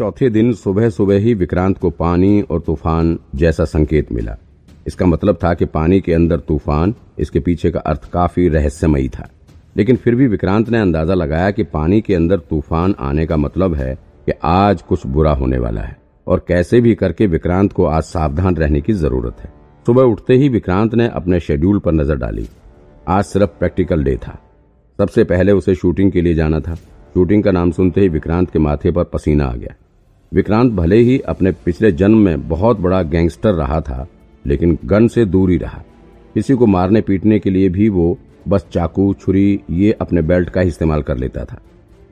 चौथे दिन सुबह सुबह ही विक्रांत को पानी और तूफ़ान जैसा संकेत मिला। इसका मतलब था कि पानी के अंदर तूफ़ान, इसके पीछे का अर्थ काफ़ी रहस्यमयी था। लेकिन फिर भी विक्रांत ने अंदाज़ा लगाया कि पानी के अंदर तूफ़ान आने का मतलब है कि आज कुछ बुरा होने वाला है और कैसे भी करके विक्रांत को आज सावधान रहने की ज़रूरत है। सुबह उठते ही विक्रांत ने अपने शेड्यूल पर नज़र डाली। आज सिर्फ़ प्रैक्टिकल डे था। सबसे पहले उसे शूटिंग के लिए जाना था। शूटिंग का नाम सुनते ही विक्रांत के माथे पर पसीना आ गया। विक्रांत भले ही अपने पिछले जन्म में बहुत बड़ा गैंगस्टर रहा था, लेकिन गन से दूर ही रहा। किसी को मारने पीटने के लिए भी वो बस चाकू, छुरी, ये अपने बेल्ट का इस्तेमाल कर लेता था।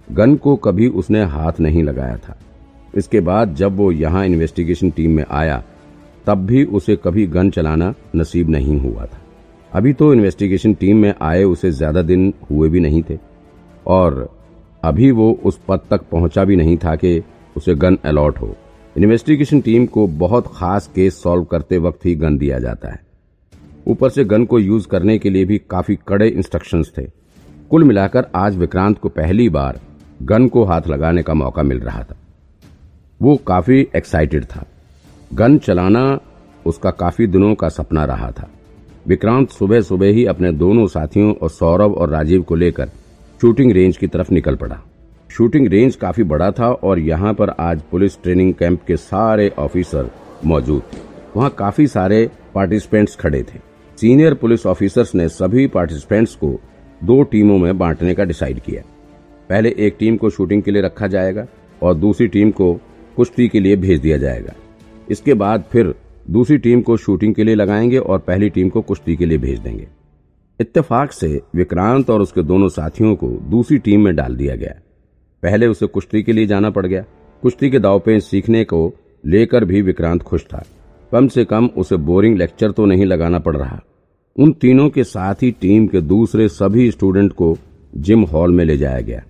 गन को कभी उसने हाथ नहीं लगाया था। इसके बाद जब वो यहाँ इन्वेस्टिगेशन टीम में आया, तब भी उसे कभी गन चलाना नसीब नहीं हुआ था। अभी तो इन्वेस्टिगेशन टीम में आए उसे ज़्यादा दिन हुए भी नहीं थे, और अभी वो उस पद तक पहुँचा भी नहीं था कि उसे गन अलॉट हो। इन्वेस्टिगेशन टीम को बहुत खास केस सॉल्व करते वक्त ही गन दिया जाता है। ऊपर से गन को यूज़ करने के लिए भी काफ़ी कड़े इंस्ट्रक्शंस थे। कुल मिलाकर आज विक्रांत को पहली बार गन को हाथ लगाने का मौका मिल रहा था। वो काफ़ी एक्साइटेड था। गन चलाना उसका काफ़ी दिनों का सपना रहा था। विक्रांत सुबह सुबह ही अपने दोनों साथियों और सौरभ और राजीव को लेकर शूटिंग रेंज की तरफ़ निकल पड़ा। शूटिंग रेंज काफ़ी बड़ा था और यहाँ पर आज पुलिस ट्रेनिंग कैंप के सारे ऑफिसर मौजूद थे। वहाँ काफ़ी सारे पार्टिसिपेंट्स खड़े थे। सीनियर पुलिस ऑफिसर्स ने सभी पार्टिसिपेंट्स को दो टीमों में बांटने का डिसाइड किया। पहले एक टीम को शूटिंग के लिए रखा जाएगा और दूसरी टीम को कुश्ती के लिए भेज दिया जाएगा। इसके बाद फिर दूसरी टीम को शूटिंग के लिए लगाएँगे और पहली टीम को कुश्ती के लिए भेज देंगे। इत्तेफाक से विक्रांत और उसके दोनों साथियों को दूसरी टीम में डाल दिया गया। पहले उसे कुश्ती के लिए जाना पड़ गया। कुश्ती के दाव पे सीखने को लेकर भी विक्रांत खुश था। कम से कम उसे बोरिंग लेक्चर तो नहीं लगाना पड़ रहा। उन तीनों के साथ ही टीम के दूसरे सभी स्टूडेंट को जिम हॉल में ले जाया गया।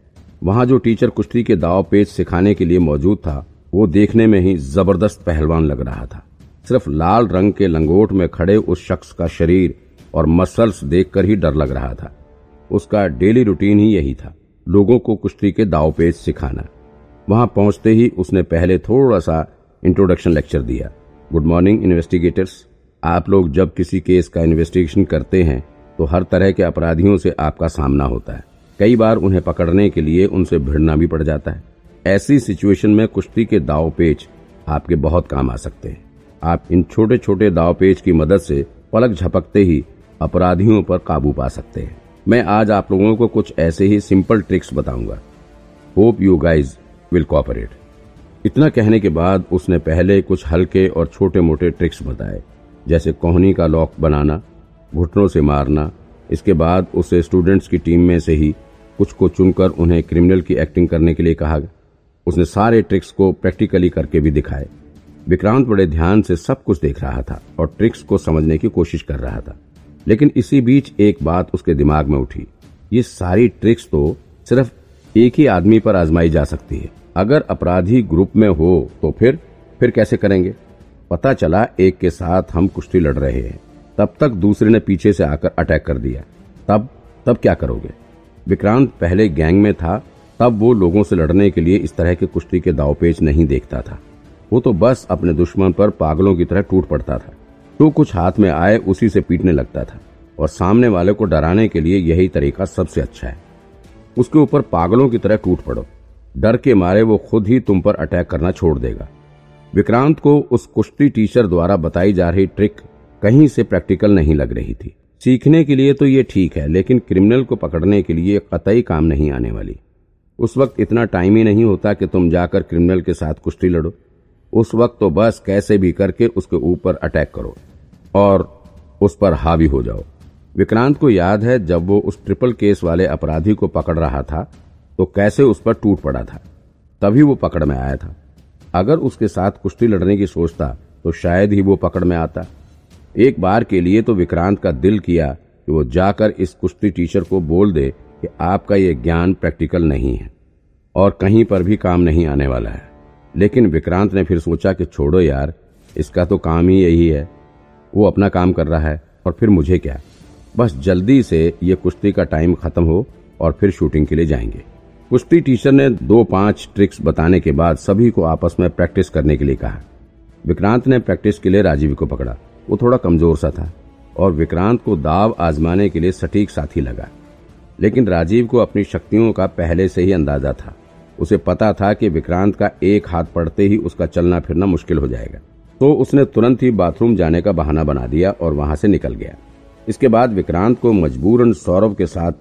वहाँ जो टीचर कुश्ती के दाव पेच सिखाने के लिए मौजूद था, वो देखने में ही ज़बरदस्त पहलवान लग रहा था। सिर्फ़ लाल रंग के लंगोट में खड़े उस शख्स का शरीर और मसल्स देखकर ही डर लग रहा था। उसका डेली रूटीन ही यही था। लोगों को कुश्ती के दाव पेच सिखाना। वहाँ पहुँचते ही उसने पहले थोड़ा सा इंट्रोडक्शन लेक्चर दिया। गुड मॉर्निंग इन्वेस्टिगेटर्स आप लोग जब किसी केस का इन्वेस्टिगेशन करते हैं तो हर तरह के अपराधियों से आपका सामना होता है। कई बार उन्हें पकड़ने के लिए उनसे भिड़ना भी पड़ जाता है। ऐसी सिचुएशन में कुश्ती के दाव पेच आपके बहुत काम आ सकते हैं। आप इन छोटे छोटे दाव पेच की मदद से पलक झपकते ही अपराधियों पर काबू पा सकते हैं। मैं आज आप लोगों को कुछ ऐसे ही सिंपल ट्रिक्स बताऊँगा। Hope you guys will cooperate इतना कहने के बाद उसने पहले कुछ हल्के और छोटे मोटे ट्रिक्स बताए, जैसे कोहनी का लॉक बनाना, घुटनों से मारना, इसके बाद उसे स्टूडेंट्स की टीम में से ही कुछ को चुनकर उन्हें क्रिमिनल की एक्टिंग करने के लिए कहा उसने सारे ट्रिक्स को प्रैक्टिकली करके भी दिखाए। विक्रांत बड़े ध्यान से सब कुछ देख रहा था और ट्रिक्स को समझने की कोशिश कर रहा था। लेकिन इसी बीच एक बात उसके दिमाग में उठी। ये सारी ट्रिक्स तो सिर्फ़ एक ही आदमी पर आजमाई जा सकती है। अगर अपराधी ग्रुप में हो तो फिर फिर कैसे करेंगे? पता चला एक के साथ हम कुश्ती लड़ रहे हैं। तब तक दूसरे ने पीछे से आकर अटैक कर दिया। तब तब क्या करोगे? विक्रांत पहले गैंग में था, तब वो लोगों से लड़ने के लिए इस तरह के कुश्ती के दावपेच नहीं देखता था। वो तो बस अपने दुश्मन पर पागलों की तरह टूट पड़ता था। जो कुछ हाथ में आए उसी से पीटने लगता था, और सामने वाले को डराने के लिए यही तरीका सबसे अच्छा है। उसके ऊपर पागलों की तरह टूट पड़ो। डर के मारे वो खुद ही तुम पर अटैक करना छोड़ देगा। विक्रांत को उस कुश्ती टीचर द्वारा बताई जा रही ट्रिक कहीं से प्रैक्टिकल नहीं लग रही थी। सीखने के लिए तो ये ठीक है, लेकिन क्रिमिनल को पकड़ने के लिए कतई काम नहीं आने वाली। उस वक्त इतना टाइम ही नहीं होता कि तुम जाकर क्रिमिनल के साथ कुश्ती लड़ो। उस वक्त तो बस कैसे भी करके उसके ऊपर अटैक करो। और उस पर हावी हो जाओ। विक्रांत को याद है, जब वो उस ट्रिपल केस वाले अपराधी को पकड़ रहा था तो कैसे उस पर टूट पड़ा था। तभी वो पकड़ में आया था। अगर उसके साथ कुश्ती लड़ने की सोचता तो शायद ही वो पकड़ में आता। एक बार के लिए तो विक्रांत का दिल किया कि वो जाकर इस कुश्ती टीचर को बोल दे कि आपका ये ज्ञान प्रैक्टिकल नहीं है और कहीं पर भी काम नहीं आने वाला है। लेकिन विक्रांत ने फिर सोचा कि छोड़ो यार, इसका तो काम ही यही है। वो अपना काम कर रहा है और फिर मुझे क्या? बस जल्दी से ये कुश्ती का टाइम खत्म हो और फिर शूटिंग के लिए जाएँगे। कुश्ती टीचर ने दो पाँच ट्रिक्स बताने के बाद सभी को आपस में प्रैक्टिस करने के लिए कहा। विक्रांत ने प्रैक्टिस के लिए राजीव को पकड़ा। वो थोड़ा कमज़ोर सा था और विक्रांत को दाव आजमाने के लिए सटीक साथी लगा। लेकिन राजीव को अपनी शक्तियों का पहले से ही अंदाज़ा था। उसे पता था कि विक्रांत का एक हाथ पड़ते ही उसका चलना फिरना मुश्किल हो जाएगा। तो उसने तुरंत ही बाथरूम जाने का बहाना बना दिया और वहाँ से निकल गया। इसके बाद विक्रांत को मजबूरन सौरभ के साथ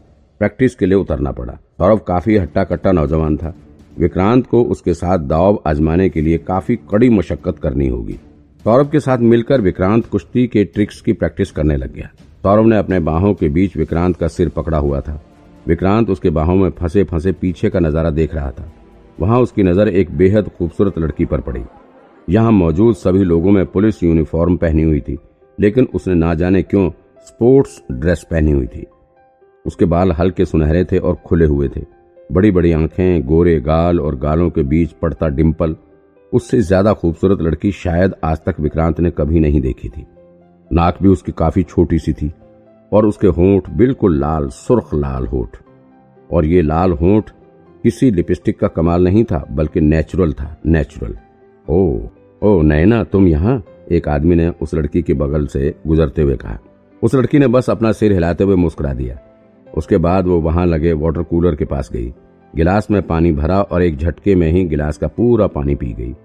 प्रैक्टिस के लिए उतरना पड़ा। सौरभ काफ़ी हट्टा कट्टा नौजवान था। विक्रांत को उसके साथ दाव आजमाने के लिए काफ़ी कड़ी मशक्कत करनी होगी। सौरभ के साथ मिलकर विक्रांत कुश्ती के ट्रिक्स की प्रैक्टिस करने लग गया। सौरभ ने अपने बाहों के बीच विक्रांत का सिर पकड़ा हुआ था। विक्रांत उसके बाहों में फंसे फंसे पीछे का नज़ारा देख रहा था। वहाँ उसकी नज़र एक बेहद खूबसूरत लड़की पर पड़ी। यहाँ मौजूद सभी लोगों में पुलिस यूनिफॉर्म पहनी हुई थी, लेकिन उसने ना जाने क्यों स्पोर्ट्स ड्रेस पहनी हुई थी। उसके बाल हल्के सुनहरे थे और खुले हुए थे। बड़ी बड़ी आँखें, गोरे गाल और गालों के बीच पड़ता डिम्पल उससे ज़्यादा खूबसूरत लड़की शायद आज तक विक्रांत ने कभी नहीं देखी थी। नाक भी उसकी काफ़ी छोटी सी थी और उसके होंठ बिल्कुल लाल, सुर्ख लाल होठ। और ये लाल होंठ किसी लिपस्टिक का कमाल नहीं था, बल्कि नेचुरल था, नेचुरल। ओ ओ, नैना, तुम यहाँ? एक आदमी ने उस लड़की के बगल से गुजरते हुए कहा। उस लड़की ने बस अपना सिर हिलाते हुए मुस्कुरा दिया। उसके बाद वो वहाँ लगे वाटर कूलर के पास गई। गिलास में पानी भरा और एक झटके में ही गिलास का पूरा पानी पी गई।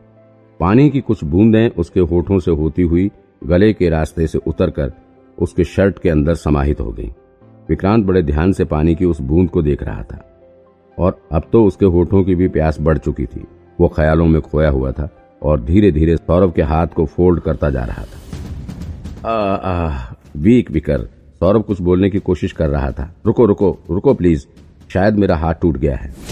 पानी की कुछ बूंदें उसके होठों से होती हुई गले के रास्ते से उतरकर उसके शर्ट के अंदर समाहित हो गई। विक्रांत बड़े ध्यान से पानी की उस बूंद को देख रहा था। और अब तो उसके होठों की भी प्यास बढ़ चुकी थी। वो ख्यालों में खोया हुआ था। और धीरे धीरे सौरभ के हाथ को फोल्ड करता जा रहा था। आ, आ, वीक विकर सौरभ कुछ बोलने की कोशिश कर रहा था। रुको रुको रुको प्लीज़। शायद मेरा हाथ टूट गया है।